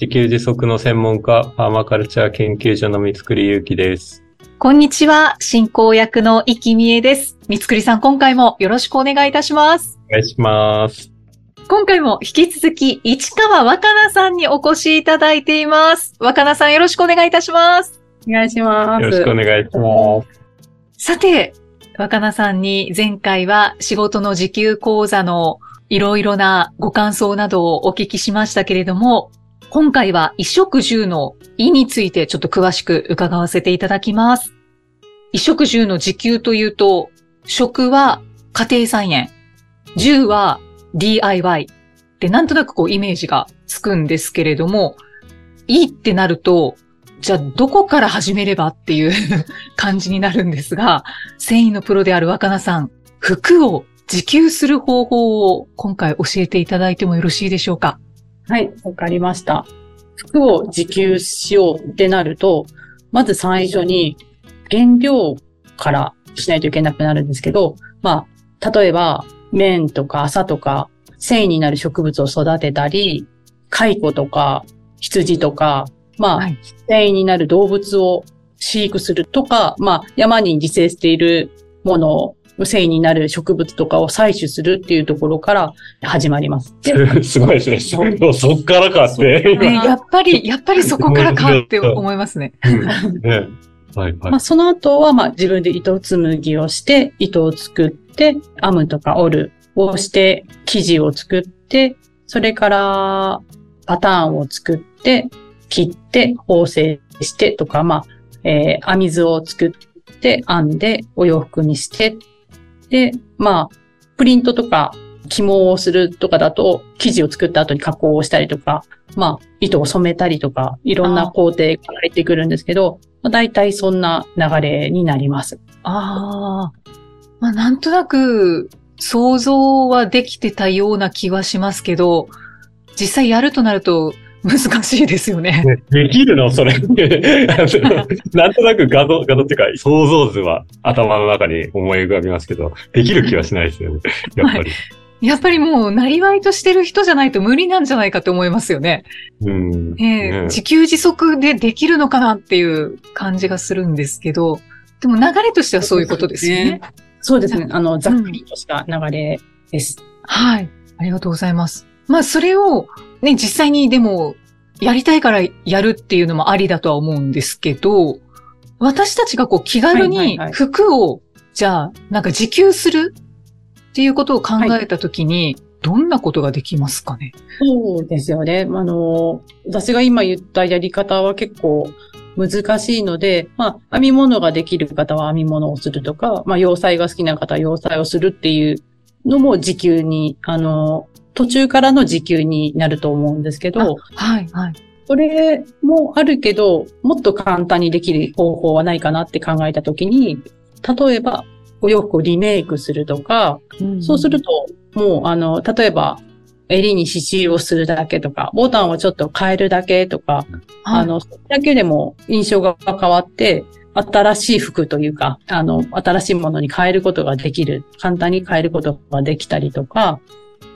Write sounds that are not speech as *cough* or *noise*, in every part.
自給自足の専門家、パーマカルチャー研究所の三つくりゆうきです。こんにちは。進行役の生きみえです。三つくりさん、今回もよろしくお願いいたします。お願いします。今回も引き続き市川若菜さんにお越しいただいています。若菜さんよろしくお願いいたします。お願いします。よろしくお願いします。さて、若菜さんに前回は仕事の時給講座のいろいろなご感想などをお聞きしましたけれども、今回は衣食住の意についてちょっと詳しく伺わせていただきます。衣食住の時給というと、食は家庭菜園、住は DIY でなんとなくこうイメージがつくんですけれども、いいってなると、じゃあどこから始めればっていう *laughs* 感じになるんですが、繊維のプロである若菜さん、服を自給する方法を今回教えていただいてもよろしいでしょうか？はい、わかりました。服を自給しようってなると、まず最初に原料からしないといけなくなるんですけど、まあ、例えば、綿とか麻とか、繊維になる植物を育てたり、蚕とか羊とか、まあ、はい繊維になる動物を飼育するとか、まあ、山に自生しているものを、繊維になる植物とかを採取するっていうところから始まります。で、*laughs* すごいですね。*laughs* そっからかって。ね、やっぱり、やっぱりそこからかって思いますね。うんねはいはいまあ、。その後は、まあ、自分で糸紡ぎをして、糸を作って、編むとか織るをして、生地を作って、それから、パターンを作って、切って、縫製してとか、まあ、えー、編み図を作って、編んで、お洋服にして、で、まあ、プリントとか、紐をするとかだと、生地を作った後に加工をしたりとか、まあ、糸を染めたりとか、いろんな工程が入ってくるんですけど、まあ、大体そんな流れになります。ああ。まあ、なんとなく想像はできてたような気はしますけど、実際やるとなると難しいですよね。できるの？それ。*laughs* なんとなく画像、画像っていうか、想像図は頭の中に思い浮かびますけど、できる気はしないですよね。やっぱり。やっぱりもう、なりわいとしてる人じゃないと無理なんじゃないかと思いますよね。うん。ええね自給自足でできるのかなっていう感じがするんですけど、でも流れとしてはそういうことですよね。そうですね。あの、ざっくりとした流れです。はい。ありがとうございます。まあ、それを、ね、実際にでも、やりたいからやるっていうのもありだとは思うんですけど、私たちがこう気軽にはいはいはい服を、じゃあ、なんか自給するっていうことを考えたときに、どんなことができますかね？そうですよね。あの、私が今言ったやり方は結構難しいので、まあ、編み物ができる方は編み物をするとか、まあ、洋裁が好きな方は洋裁をするっていうのも時給に、あの、途中からの時給になると思うんですけど、はい、はい。それもあるけど、もっと簡単にできる方法はないかなって考えたときに、例えば、お洋服をリメイクするとか、そうすると、もう、あの、例えば、襟に刺繍をするだけとか、ボタンをちょっと変えるだけとか、あの、それだけでも印象が変わって、新しい服というか、あの、新しいものに変えることができる、簡単に変えることができたりとか、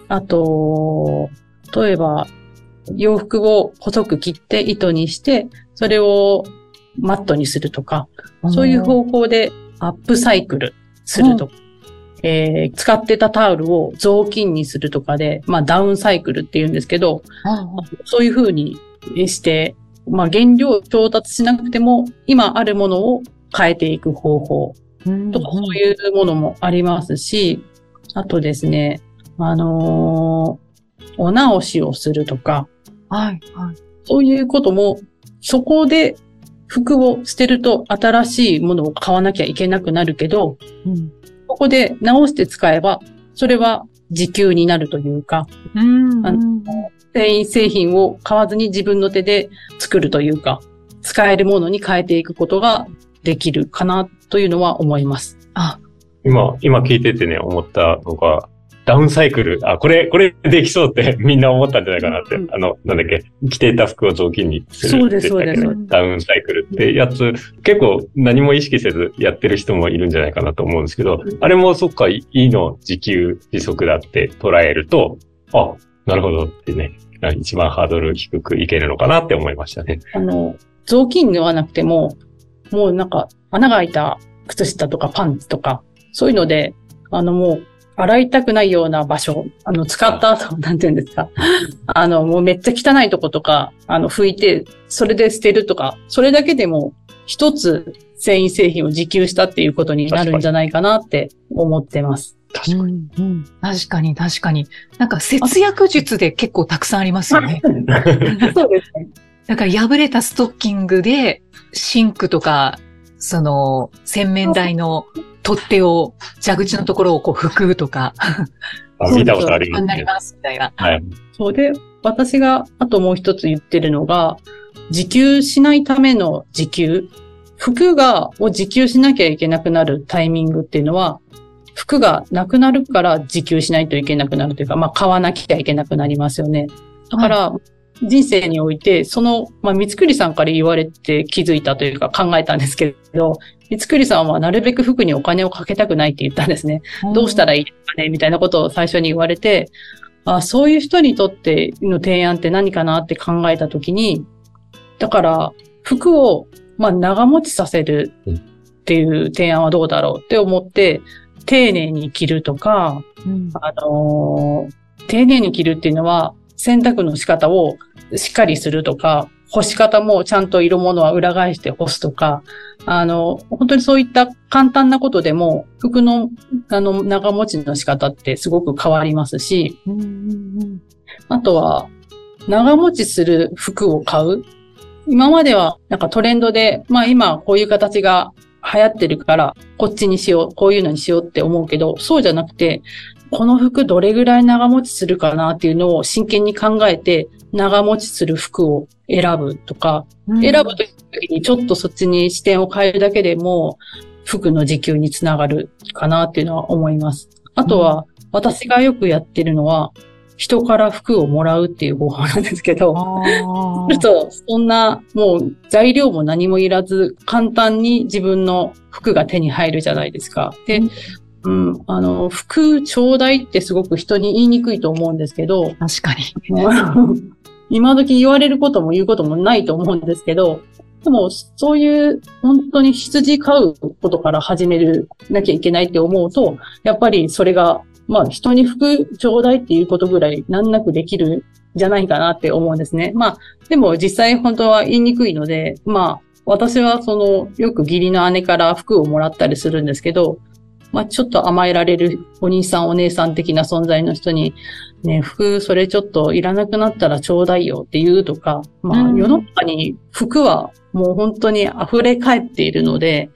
あと、例えば、洋服を細く切って糸にして、それをマットにするとか、そういう方法でアップサイクルするとか、えー使ってたタオルを雑巾にするとかで、まあダウンサイクルって言うんですけど、あそういう風にして、まあ原料を調達しなくても、今あるものを変えていく方法とか、そういうものもありますし、あとですね、あのーお直しをするとか、はい、はい。そういうことも、そこで服を捨てると新しいものを買わなきゃいけなくなるけど、うんここで直して使えば、それは時給になるというか、うんあの繊維製品を買わずに自分の手で作るというか、使えるものに変えていくことができるかなというのは思います。あ、今、今聞いててね、思ったのが、ダウンサイクル。あ、これ、これできそうって *laughs* みんな思ったんじゃないかなって。うんあの、なんだっけ、着ていた服を雑巾にする。そうですそうです。ダウンサイクルってやつ、結構何も意識せずやってる人もいるんじゃないかなと思うんですけど、あれもそっか、いいの自給自足だって捉えると、あ、なるほどってね、一番ハードル低くいけるのかなって思いましたね。あの、雑巾ではなくても、もうなんか穴が開いた靴下とかパンツとか、そういうので、あのもう洗いたくないような場所、あの使った後、なんて言うんですか？あのもうめっちゃ汚いとことか、あの拭いて、それで捨てるとか、それだけでも一つ繊維製品を自給したっていうことになるんじゃないかなって思ってます。確かに。うんうん確かに確かに。なんか節約術で結構たくさんありますよね。*laughs* そうですね。だから破れたストッキングでシンクとか、その洗面台の取っ手を、蛇口のところをこう拭くとか、*laughs* あ見たことありますね。になりますみたいな。はい。そうで、私があともう一つ言ってるのが、自給しないための自給。服が、を自給しなきゃいけなくなるタイミングっていうのは、服がなくなるから自給しないといけなくなるというか、まあ買わなきゃいけなくなりますよね。だから、人生において、その、まあ、三つくりさんから言われて気づいたというか考えたんですけど、三つくりさんはなるべく服にお金をかけたくないって言ったんですね。どうしたらいいですかねみたいなことを最初に言われて、あそういう人にとっての提案って何かなって考えたときに、だから、服を、まあ、長持ちさせるっていう提案はどうだろうって思って、丁寧に着るとか、うん。あのー丁寧に着るっていうのは、洗濯の仕方をしっかりするとか、干し方もちゃんと色物は裏返して干すとか、あの、本当にそういった簡単なことでも、服の、あの、長持ちの仕方ってすごく変わりますし、あとは、長持ちする服を買う。今までは、なんかトレンドで、まあ今こういう形が流行ってるから、こっちにしよう、こういうのにしようって思うけど、そうじゃなくて、この服どれぐらい長持ちするかなっていうのを真剣に考えて、長持ちする服を選ぶとか、うん選ぶときにちょっとそっちに視点を変えるだけでも、服の時給につながるかなっていうのは思います。あとは、私がよくやってるのは、人から服をもらうっていう方法なんですけど、あすると、そんな、もう材料も何もいらず、簡単に自分の服が手に入るじゃないですか。で、うん、あの、服ちょうだいってすごく人に言いにくいと思うんですけど、ー確かに。*laughs* 今時言われることも言うこともないと思うんですけど、でも、そういう、本当に羊飼うことから始めるなきゃいけないって思うと、やっぱりそれが、まあ、人に服ちょうだいっていうことぐらい難なくできるんじゃないかなって思うんですね。まあ、でも実際本当は言いにくいので、まあ、私はその、よく義理の姉から服をもらったりするんですけど、まあ、ちょっと甘えられるお兄さんお姉さん的な存在の人に、ね、服、それちょっといらなくなったらちょうだいよって言うとか、まあ、うん世の中に服はもう本当に溢れ返っているので、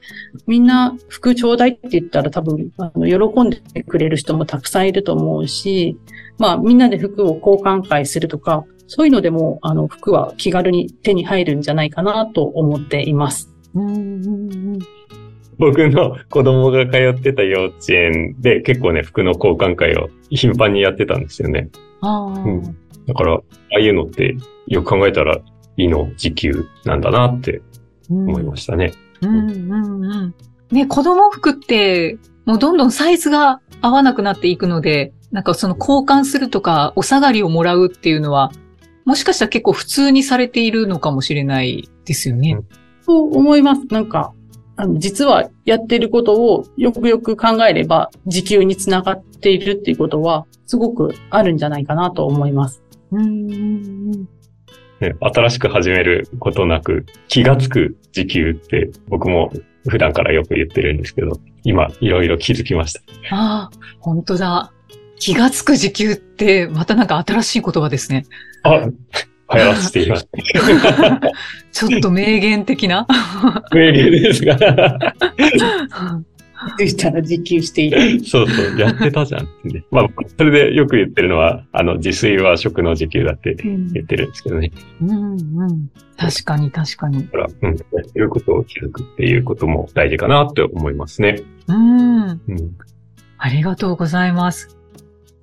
みんな服ちょうだいって言ったら多分、あの、喜んでくれる人もたくさんいると思うし、まあ、みんなで服を交換会するとか、そういうのでも、あの、服は気軽に手に入るんじゃないかなと思っています。うん僕の子供が通ってた幼稚園で結構ね、服の交換会を頻繁にやってたんですよね。あーうんだから、ああいうのってよく考えたらいいの時給なんだなって思いましたね。うんうんうん。ね、子供服って、もうどんどんサイズが合わなくなっていくので、なんかその交換するとか、お下がりをもらうっていうのは、もしかしたら結構普通にされているのかもしれないですよね。そう思います。なんか、あの、実はやってることをよくよく考えれば、時給につながっているっていうことは、すごくあるんじゃないかなと思います。うんうんうんね新しく始めることなく気がつく時給って僕も普段からよく言ってるんですけど、今いろいろ気づきました。ああ、本当だ。気がつく時給って、またなんか新しい言葉ですね。あ、流行らせています。*laughs* ちょっと名言的な？名言ですが。気づいたら自給している。そうそう、やってたじゃんってね。まあ、それでよく言ってるのは、あの、自炊は食の自給だって言ってるんですけどね。うんうん。確かに確かに。だから、うん、やってることを気づくっていうことも大事かなって思いますね。うん。うん。ありがとうございます。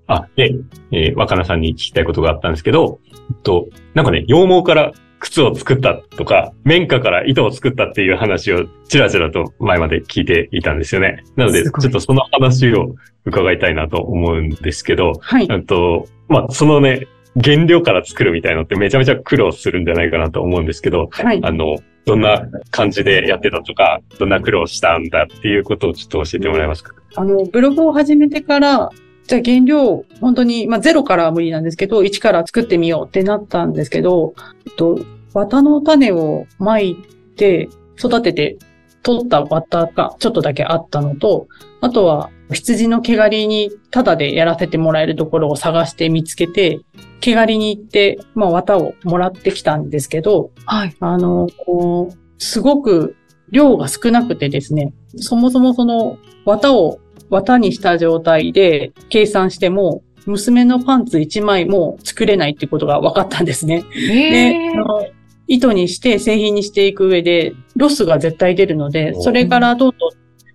あ、で、えー若菜さんに聞きたいことがあったんですけど、と、なんかね、羊毛から靴を作ったとか、綿花から糸を作ったっていう話をちらちらと前まで聞いていたんですよね。なので、ちょっとその話を伺いたいなと思うんですけど、はい。あと、まあ、そのね、原料から作るみたいのってめちゃめちゃ苦労するんじゃないかなと思うんですけど、はい。あの、どんな感じでやってたとか、どんな苦労したんだっていうことをちょっと教えてもらえますか？あの、ブログを始めてから、じゃあ原料、本当に、まあ、ゼロからは無理なんですけど、1から作ってみようってなったんですけど、えっと、綿の種をまいて、育てて、取った綿がちょっとだけあったのと、あとは、羊の毛刈りにタダでやらせてもらえるところを探して見つけて、毛刈りに行って、まあ、綿をもらってきたんですけど、はい。あの、こう、すごく量が少なくてですね、そもそもその綿を綿にした状態で計算しても、娘のパンツ1枚も作れないっていうことが分かったんですね。えで、あの糸にして製品にしていく上で、ロスが絶対出るので、おそれからどんどん、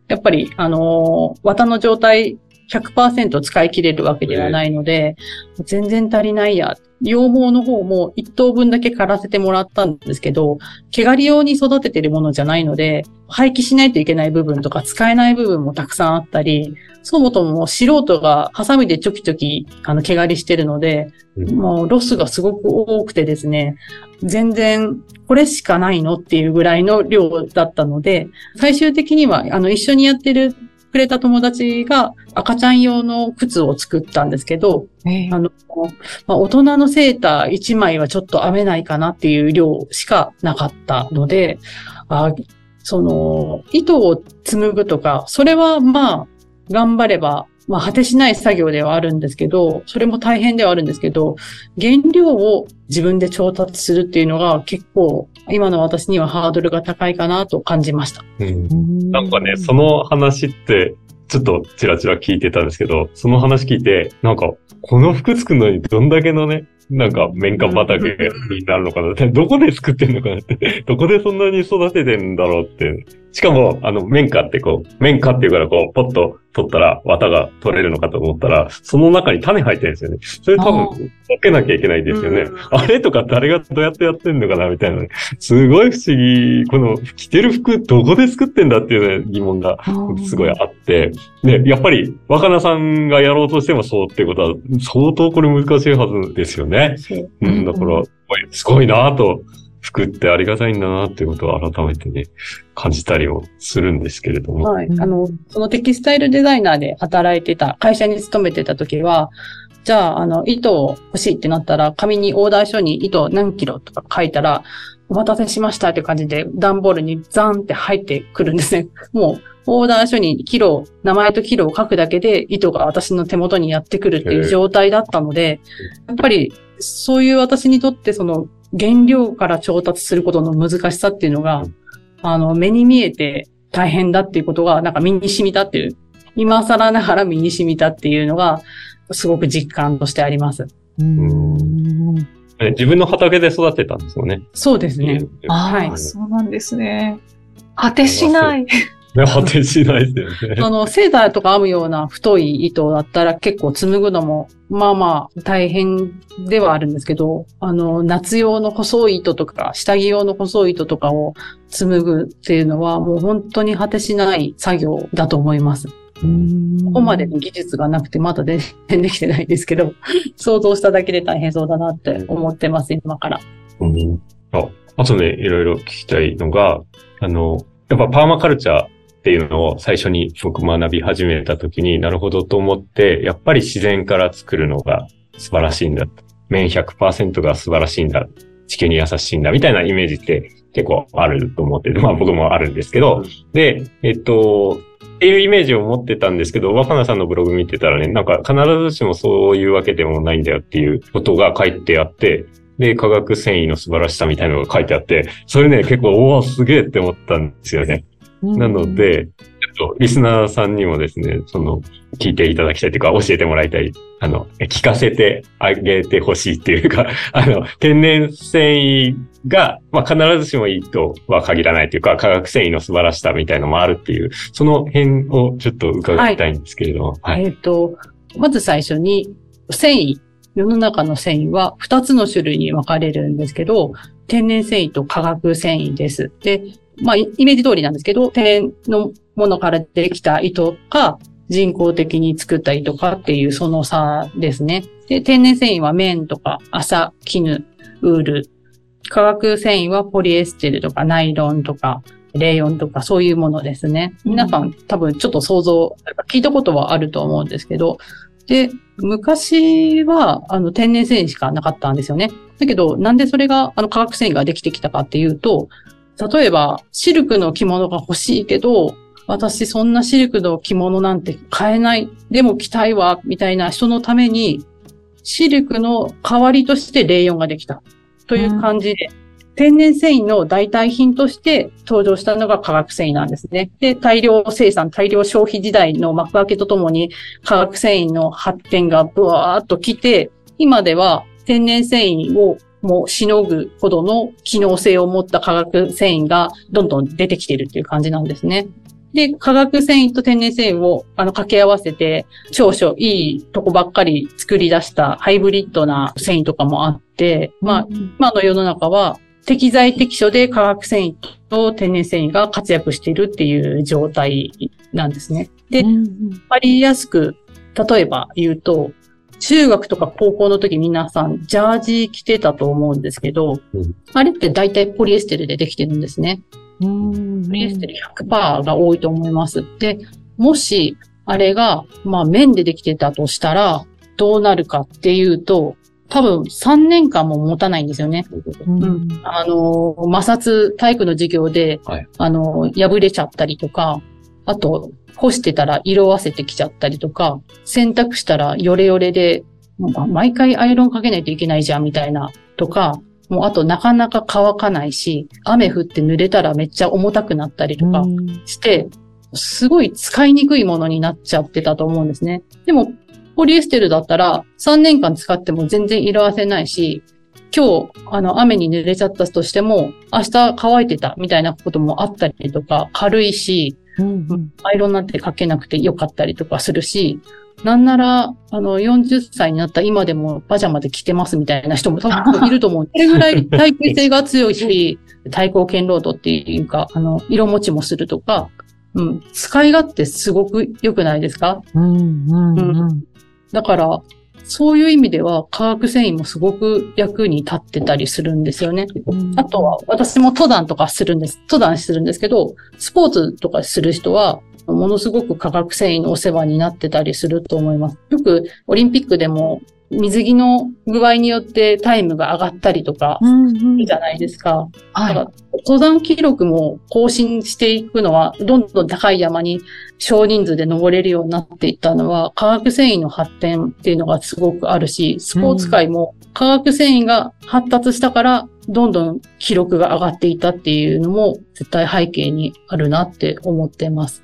やっぱり、あのー綿の状態100%使い切れるわけではないので、全然足りないや。羊毛の方も1頭分だけ刈らせてもらったんですけど、毛刈り用に育ててるものじゃないので、廃棄しないといけない部分とか使えない部分もたくさんあったり、そもそも素人がハサミでちょきちょきあの毛刈りしてるので、うんもうロスがすごく多くてですね、全然これしかないのっていうぐらいの量だったので、最終的にはあの一緒にやってるくれた友達が赤ちゃん用の靴を作ったんですけど、えあの、まあ、大人のセーター1枚はちょっと編めないかなっていう量しかなかったので、あその、糸を紡ぐとか、それはまあ、頑張れば、まあ、果てしない作業ではあるんですけど、それも大変ではあるんですけど、原料を自分で調達するっていうのが結構、今の私にはハードルが高いかなと感じました。うんなんかね、その話って、ちょっとチラチラ聞いてたんですけど、その話聞いて、なんか、この服作るのにどんだけのね、なんか、綿花畑になるのかなって、どこで作ってんのかなって、どこでそんなに育ててんだろうって。しかも、あの、綿花ってこう、綿花っていうからこう、ポッと取ったら綿が取れるのかと思ったら、その中に種入ってるんですよね。それ多あ分、分けなきゃいけないですよねうん。あれとか誰がどうやってやってんのかなみたいなね。すごい不思議。この、着てる服どこで作ってんだっていうね、疑問がすごいあって。で、やっぱり、若菜さんがやろうとしてもそうっていうことは、相当これ難しいはずですよね。そううん、だから、すごいなぁと、服ってありがたいんだなっていうことを改めてね、感じたりもするんですけれども。はい。うんあの、そのテキスタイルデザイナーで働いてた、会社に勤めてた時は、じゃあ、あの、糸を欲しいってなったら、紙にオーダー書に糸何キロとか書いたら、お待たせしましたって感じで、段ボールにザンって入ってくるんですね。*laughs* もう、オーダー書にキロ、名前とキロを書くだけで、糸が私の手元にやってくるっていう状態だったので、やっぱり、そういう私にとって、その、原料から調達することの難しさっていうのが、あの、目に見えて大変だっていうことが、なんか身に染みたっていう、今更ながら身に染みたっていうのが、すごく実感としてあります。うんね自分の畑で育てたんですよね。そうですね。ああ、はいそうなんですね。果てしない。ね、果てしないですよね。あの、セーターとか編むような太い糸だったら結構紡ぐのも、まあまあ大変ではあるんですけど、あの、夏用の細い糸とか、下着用の細い糸とかを紡ぐっていうのはもう本当に果てしない作業だと思います。こここまでの技術がなくてまだ全然できてないんですけど、*laughs* 想像しただけで大変そうだなって思ってます、今から。うんああとね、いろいろ聞きたいのが、あの、やっぱパーマカルチャーっていうのを最初に僕学び始めた時になるほどと思って、やっぱり自然から作るのが素晴らしいんだ。綿100%が素晴らしいんだ。地球に優しいんだ。みたいなイメージって結構あると思ってて、まあ僕もあるんですけど、で、えっと、っていうイメージを持ってたんですけど、若菜さんのブログ見てたらね、なんか必ずしもそういうわけでもないんだよっていうことが書いてあって、で、化学繊維の素晴らしさみたいなのが書いてあって、それね、結構、おお、すげえって思ったんですよね。なの、で、えっとリスナーさんにもですね、その、聞いていただきたいというか、教えてもらいたい、あの、聞かせてあげてほしいっていうか、*laughs* あの、天然繊維が、まあ、必ずしもいいとは限らないというか、化学繊維の素晴らしさみたいのもあるっていう、その辺をちょっと伺いたいんですけれども。はい。えっ、と、まず最初に、繊維。世の中の繊維は2つの種類に分かれるんですけど、天然繊維と化学繊維です。で、まあ、イイメージ通りなんですけど、天然のものからできた糸か、人工的に作った糸かっていうその差ですね。で、天然繊維は綿とか麻、絹、ウール。化学繊維はポリエステルとかナイロンとか、レーヨンとかそういうものですね。皆さん多分ちょっと想像、聞いたことはあると思うんですけど、で、昔は、あの、天然繊維しかなかったんですよね。だけど、なんでそれが、あの、化学繊維ができてきたかっていうと、例えば、シルクの着物が欲しいけど、私そんなシルクの着物なんて買えない。でも着たいわ、みたいな人のために、シルクの代わりとしてレーヨンができた。という感じで、天然繊維の代替品として登場したのが化学繊維なんですね。で、大量生産、大量消費時代の幕開けとともに化学繊維の発展がブワーっと来て、今では天然繊維をもうしのぐほどの機能性を持った化学繊維がどんどん出てきているっていう感じなんですね。で、化学繊維と天然繊維をあの掛け合わせて、少々いいとこばっかり作り出したハイブリッドな繊維とかもあって、まあ、今の世の中は適材適所で化学繊維と天然繊維が活躍しているっていう状態なんですね。で、わかりやすく、例えば言うと、中学とか高校の時皆さんジャージ着てたと思うんですけど、うんあれって大体ポリエステルでできてるんですね。うんポリエステル100%が多いと思います。で、もし、あれが、まあ、綿でできてたとしたら、どうなるかっていうと、多分3年間も持たないんですよね。うんあの、摩擦、体育の授業で、はいあの、破れちゃったりとか、あと、干してたら色あせてきちゃったりとか、洗濯したらヨレヨレで、毎回アイロンかけないといけないじゃんみたいな、とか、もうあとなかなか乾かないし、雨降って濡れたらめっちゃ重たくなったりとかして、すごい使いにくいものになっちゃってたと思うんですね。でも、ポリエステルだったら3年間使っても全然色あせないし、今日、あの、雨に濡れちゃったとしても、明日乾いてたみたいなこともあったりとか、軽いし、アイロンなんてかけなくてよかったりとかするし、なんなら、あの、40歳になった今でもパジャマで着てますみたいな人も多分 *laughs* いると思う。それぐらい耐久性が強いし、対抗堅牢度っていうか、あの、色持ちもするとか、うん、使い勝手すごく良くないですか？だから、そういう意味では化学繊維もすごく役に立ってたりするんですよね。あとは、私も登山とかするんです。登山するんですけど、スポーツとかする人は、ものすごく化学繊維のお世話になってたりすると思います。よくオリンピックでも水着の具合によってタイムが上がったりとか、いいじゃないですか。だから登山記録も更新していくのは、どんどん高い山に少人数で登れるようになっていったのは、化学繊維の発展っていうのがすごくあるし、スポーツ界も化学繊維が発達したから、どんどん記録が上がっていったっていうのも絶対背景にあるなって思ってます。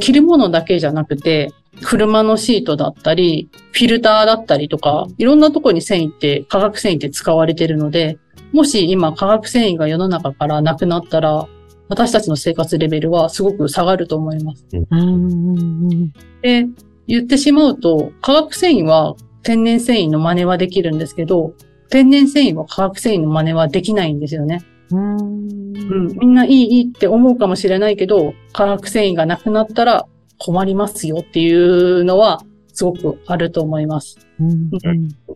着るものだけじゃなくて、車のシートだったり、フィルターだったりとか、いろんなとこに繊維って、化学繊維って使われてるので、もし今化学繊維が世の中からなくなったら、私たちの生活レベルはすごく下がると思います。で、言ってしまうと、化学繊維は天然繊維の真似はできるんですけど、天然繊維は化学繊維の真似はできないんですよね。うん、みんないいいいって思うかもしれないけど、化学繊維がなくなったら困りますよっていうのはすごくあると思います。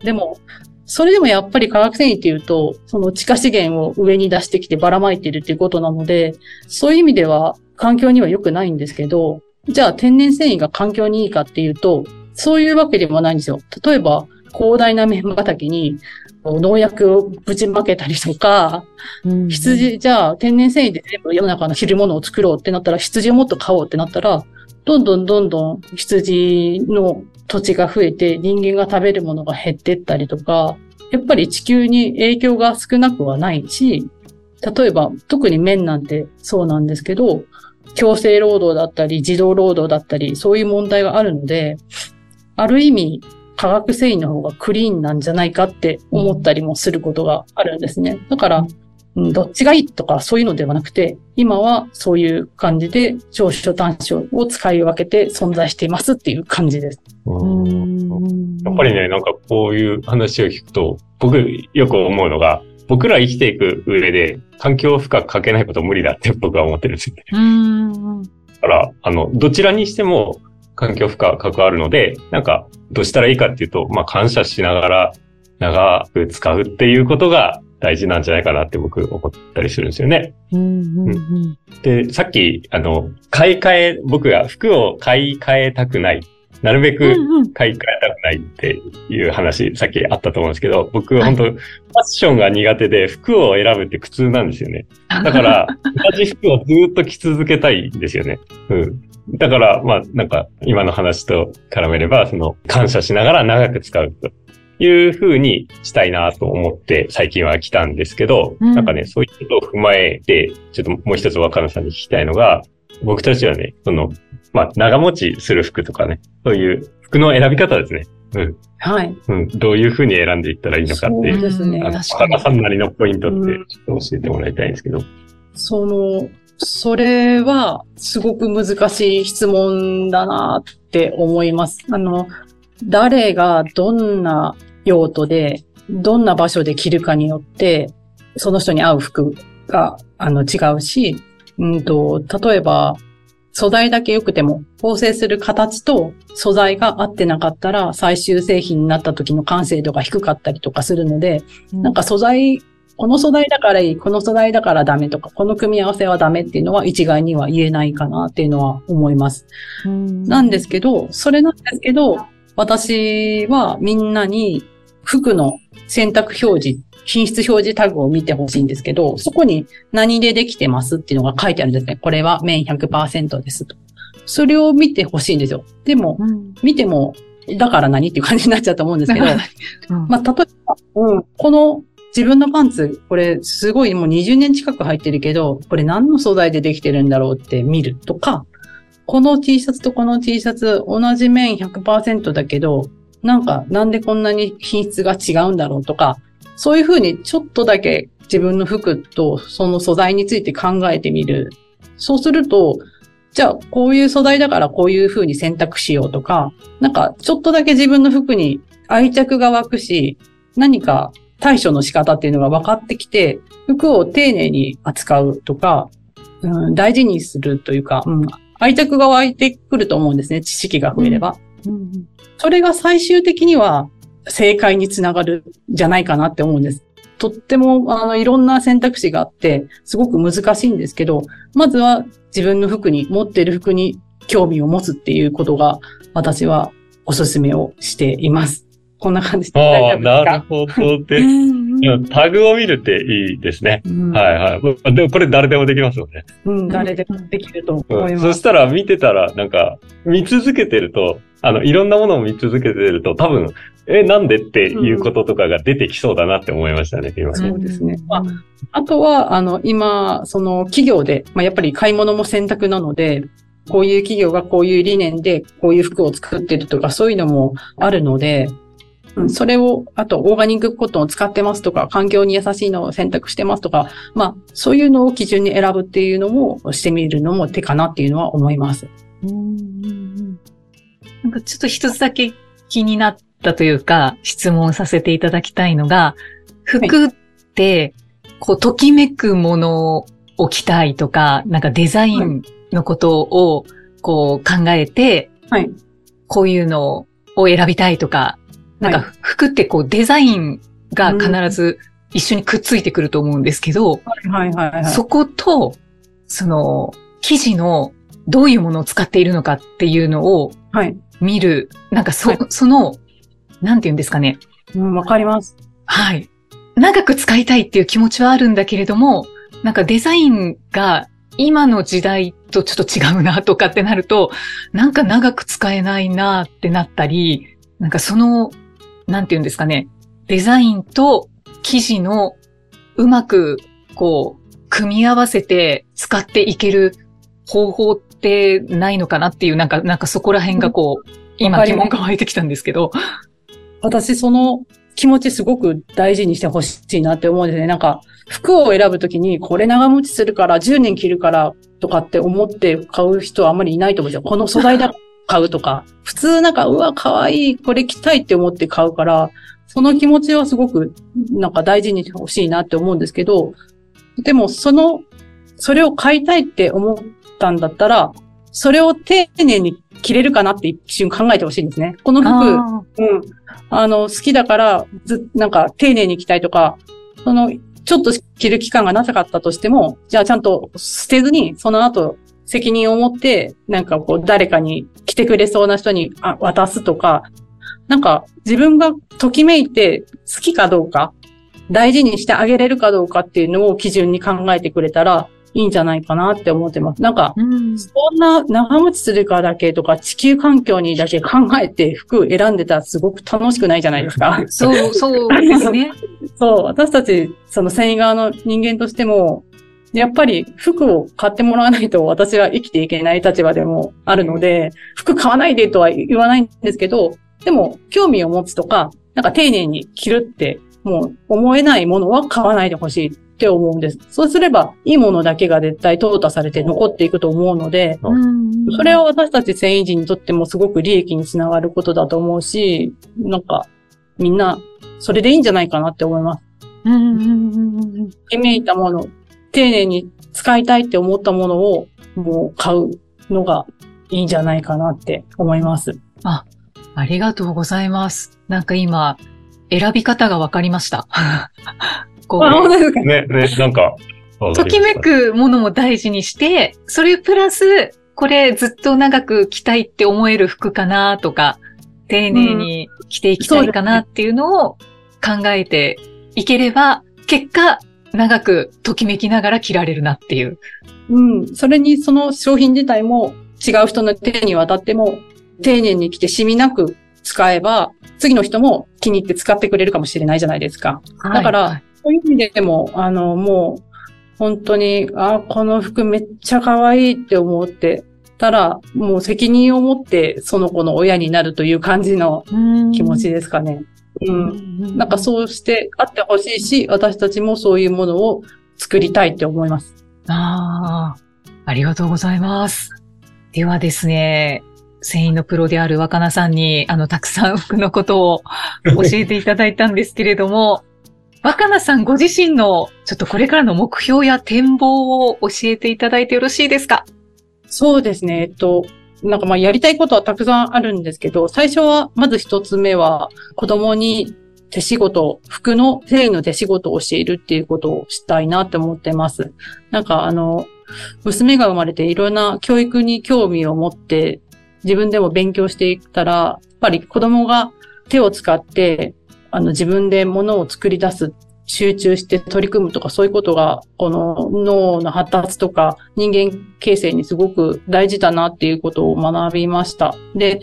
でも、それでもやっぱり化学繊維っていうと、その地下資源を上に出してきてばらまいてるっていうことなので、そういう意味では環境には良くないんですけど、じゃあ天然繊維が環境にいいかっていうと、そういうわけでもないんですよ。例えば、広大な綿畑に農薬をぶちまけたりとか、羊、じゃあ天然繊維で全部世の中の着るものを作ろうってなったら、羊をもっと飼おうってなったら、どんどんどんどん羊の土地が増えて人間が食べるものが減ってったりとか、やっぱり地球に影響が少なくはないし、例えば特に綿なんてそうなんですけど、強制労働だったり、自動労働だったり、そういう問題があるので、ある意味、化学繊維の方がクリーンなんじゃないかって思ったりもすることがあるんですね。だから、どっちがいいとかそういうのではなくて、今はそういう感じで長所短所を使い分けて存在していますっていう感じです。うんやっぱりね、なんかこういう話を聞くと、僕よく思うのが、僕ら生きていく上で環境負荷かけないこと無理だって僕は思ってるんですよね。うん。だから、あの、どちらにしても環境負荷関わるので、なんか、どうしたらいいかっていうと、まあ、感謝しながら長く使うっていうことが大事なんじゃないかなって僕思ったりするんですよね。で、さっき、あの、買い替え、僕が服を買い替えたくない。なるべく買い替えたくないっていう話、さっきあったと思うんですけど、僕は本当、ファッションが苦手で服を選ぶって苦痛なんですよね。だから、同じ服をずっと着続けたいんですよね。うん。だから、まあ、なんか、今の話と絡めれば、その、感謝しながら長く使うという風にしたいなと思って最近は来たんですけど、うんなんかね、そういうことを踏まえて、ちょっともう一つ若菜さんに聞きたいのが、僕たちはね、その、まあ、長持ちする服とかね、そういう服の選び方ですね。うん。はい。うん。どういう風に選んでいったらいいのかってそうですね若菜さんなりのポイントってうんちょっと教えてもらいたいんですけど。その、それはすごく難しい質問だなって思います。あの、誰がどんな用途で、どんな場所で着るかによって、その人に合う服が、あの、違うし、うんと、例えば、素材だけ良くても、縫製する形と素材が合ってなかったら、最終製品になった時の完成度が低かったりとかするので、なんか素材、この素材だからいい、この素材だからダメとか、この組み合わせはダメっていうのは一概には言えないかなっていうのは思います。なんですけど、それなんですけど、私はみんなに服の選択表示、品質表示タグを見てほしいんですけど、そこに何でできてますっていうのが書いてあるんですね。これは綿100%ですと。それを見てほしいんですよ。でも、うん。見ても、だから何っていう感じになっちゃうと思うんですけど、*laughs* うんまあ、例えば、うん、この自分のパンツ、これすごいもう20年近く入ってるけど、これ何の素材でできてるんだろうって見るとか、この T シャツとこの T シャツ同じ綿100%だけど、なんかなんでこんなに品質が違うんだろうとか、そういうふうにちょっとだけ自分の服とその素材について考えてみる。そうすると、じゃあこういう素材だからこういうふうに選択しようとか、なんかちょっとだけ自分の服に愛着が湧くし、何か対処の仕方っていうのが分かってきて、服を丁寧に扱うとか、うん、大事にするというか、うん、愛着が湧いてくると思うんですね、知識が増えれば。うんそれが最終的には正解につながるんじゃないかなって思うんです。とっても、あの、いろんな選択肢があって、すごく難しいんですけど、まずは自分の服に、持っている服に興味を持つっていうことが、私はおすすめをしています。こんな感じでああ、なるほどです。*laughs* うんタグを見るっていいですね。うんはいはい。でもこれ誰でもできますよね。うん、誰でもできると思うん、います。そしたら見てたら、なんか、見続けてると、あの、いろんなものを見続けてると、多分、え、なんでっていうこととかが出てきそうだなって思いましたね、今。そうですねまああとは、あの、今、その企業で、まあ、やっぱり買い物も選択なので、こういう企業がこういう理念でこういう服を作ってるとかそういうのもあるので、うん、それを、あと、オーガニックコットンを使ってますとか、環境に優しいのを選択してますとか、まあ、そういうのを基準に選ぶっていうのもしてみるのも手かなっていうのは思います。なんかちょっと一つだけ気になったというか、質問させていただきたいのが、服って、こう、ときめくものを着たいとか、なんかデザインのことを、こう考えて、はい。こういうのを選びたいとか、なんはか服ってこうデザインが必ず一緒にくっついてくると思うんですけど、はいはいはい。そこと、その、生地のどういうものを使っているのかっていうのをはい。見る、なんかそ、はいその、なんて言うんですかね。うん、わかります。はい。長く使いたいっていう気持ちはあるんだけれども、なんかデザインが今の時代とちょっと違うなとかってなると、なんか長く使えないなってなったり、なんかその、なんて言うんですかね。デザインと生地のうまく、こう、組み合わせて使っていける方法ってないのかなっていう、なんか、なんかそこら辺がこう、今疑問が湧いてきたんですけど。私、その気持ちすごく大事にしてほしいなって思うんですね。なんか、服を選ぶときに、これ長持ちするから、10年着るからとかって思って買う人はあんまりいないと思うんですよ。この素材だ買うとか。普通なんか、うわ、可愛い、これ着たいって思って買うから、その気持ちはすごくなんか大事にしてほしいなって思うんですけど、でもその、それを買いたいって思ったんだったら、それを丁寧に着れるかなって一瞬考えてほしいんですね。この服、うん。あの、好きだから、ず、なんか丁寧に着たいとか、その、ちょっと着る期間がなかったとしても、じゃあちゃんと捨てずに、その後、責任を持って、なんかこう、誰かに来てくれそうな人に渡すとか、なんか自分がときめいて好きかどうか、大事にしてあげれるかどうかっていうのを基準に考えてくれたら、いいんじゃないかなって思ってます。なんか、うん、そんな長持ちするかだけとか、地球環境にだけ考えて服選んでたらすごく楽しくないじゃないですか。そう、そうですね。*laughs* そう、私たち、その繊維側の人間としても、やっぱり服を買ってもらわないと私は生きていけない立場でもあるので、服買わないでとは言わないんですけど、でも興味を持つとか、なんか丁寧に着るってもう思えないものは買わないでほしいって思うんです。そうすれば、いいものだけが絶対淘汰されて残っていくと思うので、それは私たち繊維人にとってもすごく利益につながることだと思うし、なんか、みんな、それでいいんじゃないかなって思います。決めいたもの、丁寧に使いたいって思ったものを、もう買うのがいいんじゃないかなって思います。あ、ありがとうございます。なんか今、選び方が分かりました。*laughs* こう。あ、本当ですか？ね、ね、なんか。ときめくものも大事にして、それプラス、これずっと長く着たいって思える服かなとか、丁寧に着ていきたいかなっていうのを考えていければ、結果、長くときめきながら着られるなっていう。うん。それにその商品自体も違う人の手に渡っても、丁寧に着て染みなく使えば、次の人も気に入って使ってくれるかもしれないじゃないですか。だから、はい、そういう意味でも、あの、もう、本当に、あ、この服めっちゃ可愛いって思ってたら、もう責任を持ってその子の親になるという感じの気持ちですかね。うん。なんかそうしてあってほしいし、私たちもそういうものを作りたいって思います。ああ、ありがとうございます。ではですね、繊維のプロである若菜さんに、あの、たくさん服のことを教えていただいたんですけれども、*laughs* 若菜さんご自身の、ちょっとこれからの目標や展望を教えていただいてよろしいですか？そうですね。えっと、なんかまあやりたいことはたくさんあるんですけど、最初は、まず一つ目は、子供に手仕事、服の繊維の手仕事を教えるっていうことをしたいなって思ってます。なんかあの、娘が生まれていろんな教育に興味を持って自分でも勉強していったら、やっぱり子供が手を使って、あの自分で物を作り出す、集中して取り組むとかそういうことが、この脳の発達とか人間形成にすごく大事だなっていうことを学びました。で、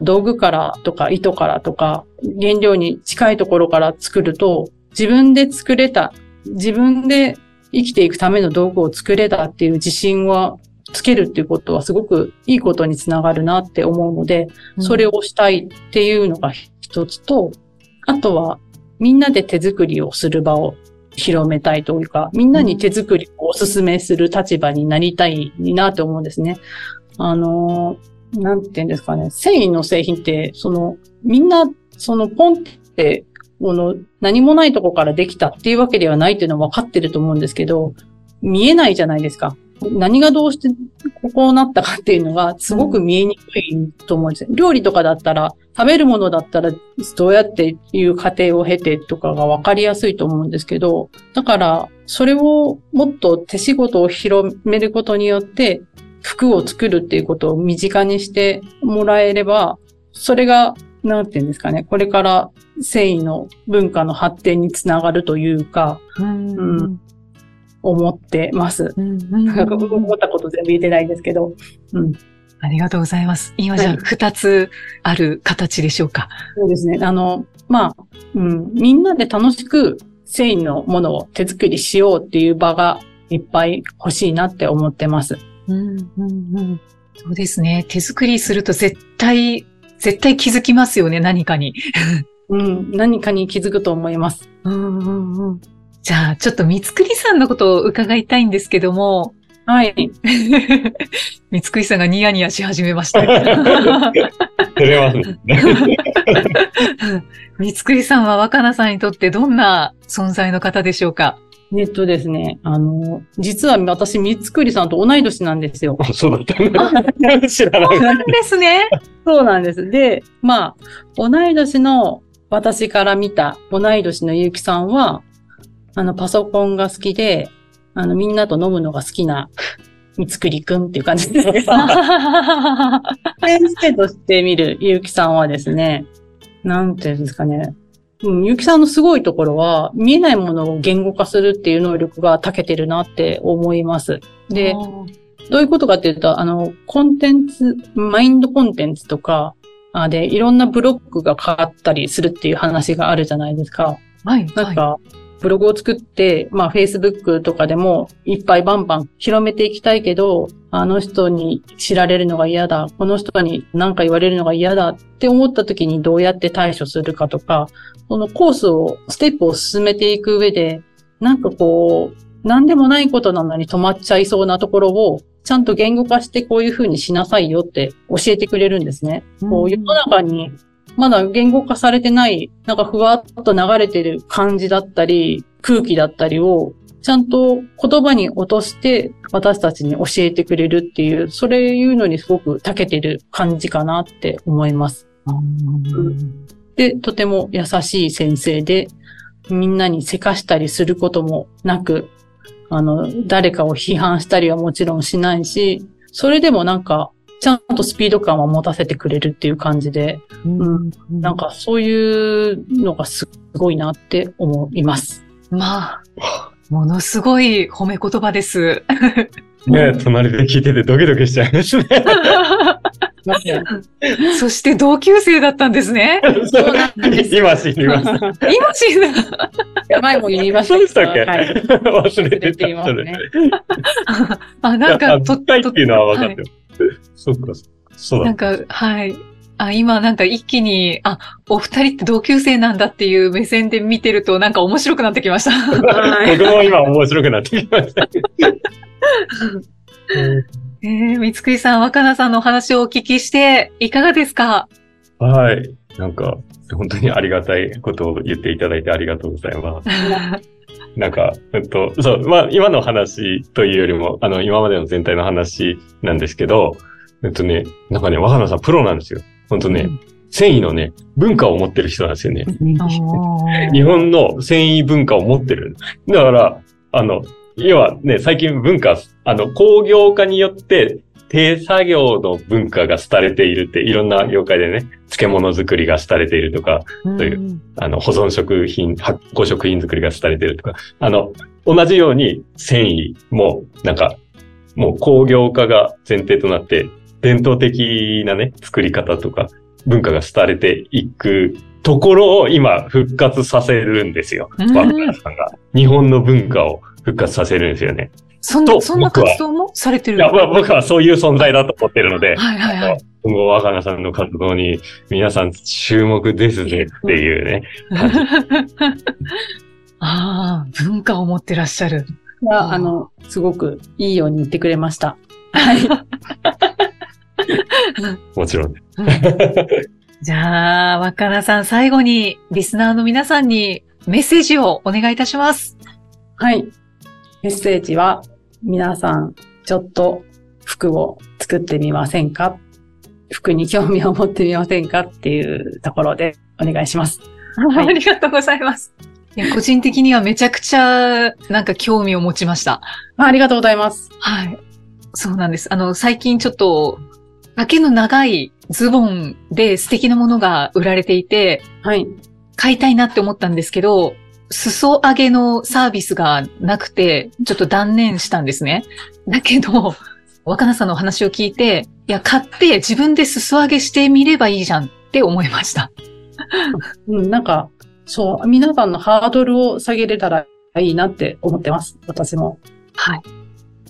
道具からとか糸からとか原料に近いところから作ると自分で作れた、自分で生きていくための道具を作れたっていう自信はつけるっていうことはすごくいいことにつながるなって思うので、それをしたいっていうのが一つと、あとはみんなで手作りをする場を広めたいというか、みんなに手作りをお勧めする立場になりたいなって思うんですね。あの、なんて言うんですかね。繊維の製品って、その、みんな、そのポンって、この、何もないとこからできたっていうわけではないっていうのは分かってると思うんですけど、見えないじゃないですか。何がどうしてこうなったかっていうのがすごく見えにくいと思うんですよ。料理とかだったら、食べるものだったらどうやっていう過程を経てとかが分かりやすいと思うんですけど、だからそれをもっと手仕事を広めることによって服を作るっていうことを身近にしてもらえれば、それがなんていうんですかね、これから繊維の文化の発展につながるというか、うん、うん思ってます。うんうんうん、思ったこと全部言ってないんですけど。うん。ありがとうございます。今じゃあ二つある形でしょうか。そうですね。あの、まあ、うん、みんなで楽しく繊維のものを手作りしようっていう場がいっぱい欲しいなって思ってます。うん、うん、うん。そうですね。手作りすると絶対、絶対気づきますよね、何かに。うん、何かに気づくと思います。うん、うん、うん。じゃあ、ちょっと三つくりさんのことを伺いたいんですけども、はい。*laughs* 三つくりさんがニヤニヤし始めました。*laughs* 照れますね。*laughs* 三つくりさんは若菜さんにとってどんな存在の方でしょうか？えっとですね、あの、実は私、三つくりさんと同い年なんですよ。そうだったんだ。知らなそうい。なんですね。そうなんです。で、まあ、同い年の私から見た同い年のゆうきさんは、あの、パソコンが好きで、あの、みんなと飲むのが好きな、*laughs* 三つくりくんっていう感じですけど、*laughs* 先生として見るゆうきさんはですね、なんていうんですかね、うん、ゆうきさんのすごいところは、見えないものを言語化するっていう能力が長けてるなって思います。で、どういうことかっていうと、あの、コンテンツ、マインドコンテンツとか、あで、いろんなブロックが変わったりするっていう話があるじゃないですか。はい、はい。なんか、ブログを作って、まあ、Facebook とかでもいっぱいバンバン広めていきたいけど、あの人に知られるのが嫌だ、この人に何か言われるのが嫌だ。って思った時にどうやって対処するかとか、そのコースを、ステップを進めていく上で、なんかこう、何でもないことなのに止まっちゃいそうなところを、ちゃんと言語化してこういうふうにしなさいよって教えてくれるんですね。こう世の中にまだ言語化されてない、なんかふわっと流れてる感じだったり、空気だったりを、ちゃんと言葉に落として私たちに教えてくれるっていう、それいうのにすごく長けてる感じかなって思います。で、とても優しい先生で、みんなにせかしたりすることもなく、あの、誰かを批判したりはもちろんしないし、それでもなんか、ちゃんとスピード感は持たせてくれるっていう感じで、うんなんかそういうのがすごいなって思います。まあ、ものすごい褒め言葉です。ね隣で聞いててドキドキしちゃいますね。*laughs* そして同級生だったんですね。そうなんです今知りました。今知る。前も言いましたそうでしたっけ、はい。忘れて忘れていた。ますねあ、なんか、とったいっていうのは分かってる。*laughs* そっか、そうだなん。か、はい。あ、今なんか一気に、あ、お二人って同級生なんだっていう目線で見てるとなんか面白くなってきました。は *laughs* い僕も今面白くなってきました。*laughs* えー、三つくりさん、若菜さんのお話をお聞きして、いかがですか？はい。なんか、本当にありがたいことを言っていただいてありがとうございます。なんか、えっと、そう、まあ、今の話というよりも、あの、今までの全体の話なんですけど、えっとね、なんかね、若菜さんプロなんですよ。本当ね、繊維のね、文化を持ってる人なんですよね。日本の繊維文化を持ってる。だから、あの、要はね、最近文化、あの、工業化によって、手作業の文化が廃れているって、いろんな業界でね、漬物作りが廃れているとか、うんというあの、保存食品、発酵食品作りが廃れているとか、あの、同じように繊維も、なんか、もう工業化が前提となって、伝統的なね、作り方とか、文化が廃れていくところを今復活させるんですよ。うんワッカーさんが。日本の文化を復活させるんですよね。とそんな、そんな活動もされてる？いや、まあ僕はそういう存在だと思ってるので、はいはいはい。今後若菜さんの活動に皆さん注目ですねっていうね。*laughs* ああ、文化を持ってらっしゃる。いやあの、すごくいいように言ってくれました。はい。もちろんね。じゃあ、若菜さん、最後に、リスナーの皆さんにメッセージをお願いいたします。はい。メッセージは、皆さん、ちょっと服を作ってみませんか？服に興味を持ってみませんか？っていうところでお願いします。*laughs* はいありがとうございます。いや、個人的にはめちゃくちゃ、なんか興味を持ちました。あありがとうございます。はい。そうなんです。あの、最近ちょっと、丈の長いズボンで素敵なものが売られていて、はい。買いたいなって思ったんですけど、裾上げのサービスがなくて、ちょっと断念したんですね。だけど、若菜さんのお話を聞いて、いや、買って自分で裾上げしてみればいいじゃんって思いました。うん、なんか、そう、皆さんのハードルを下げれたらいいなって思ってます。私も。はい。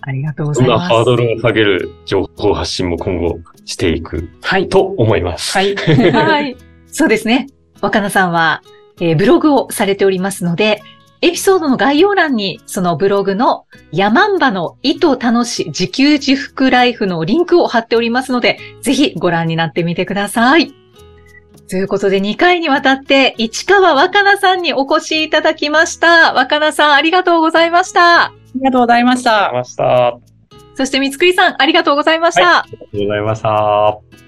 ありがとうごそんなざいます。ハードルを下げる情報発信も今後していくはい。と思います。はい。*laughs* はい。そうですね。若菜さんは、えーブログをされておりますので、エピソードの概要欄にそのブログのヤンバの意図楽し自給自福ライフのリンクを貼っておりますので、ぜひご覧になってみてください。ということで2回にわたって市川若菜さんにお越しいただきました。若菜さんありがとうございました。ありがとうございました。ありがとうございました。あそして三つくりさんありがとうございました。りがとうございました。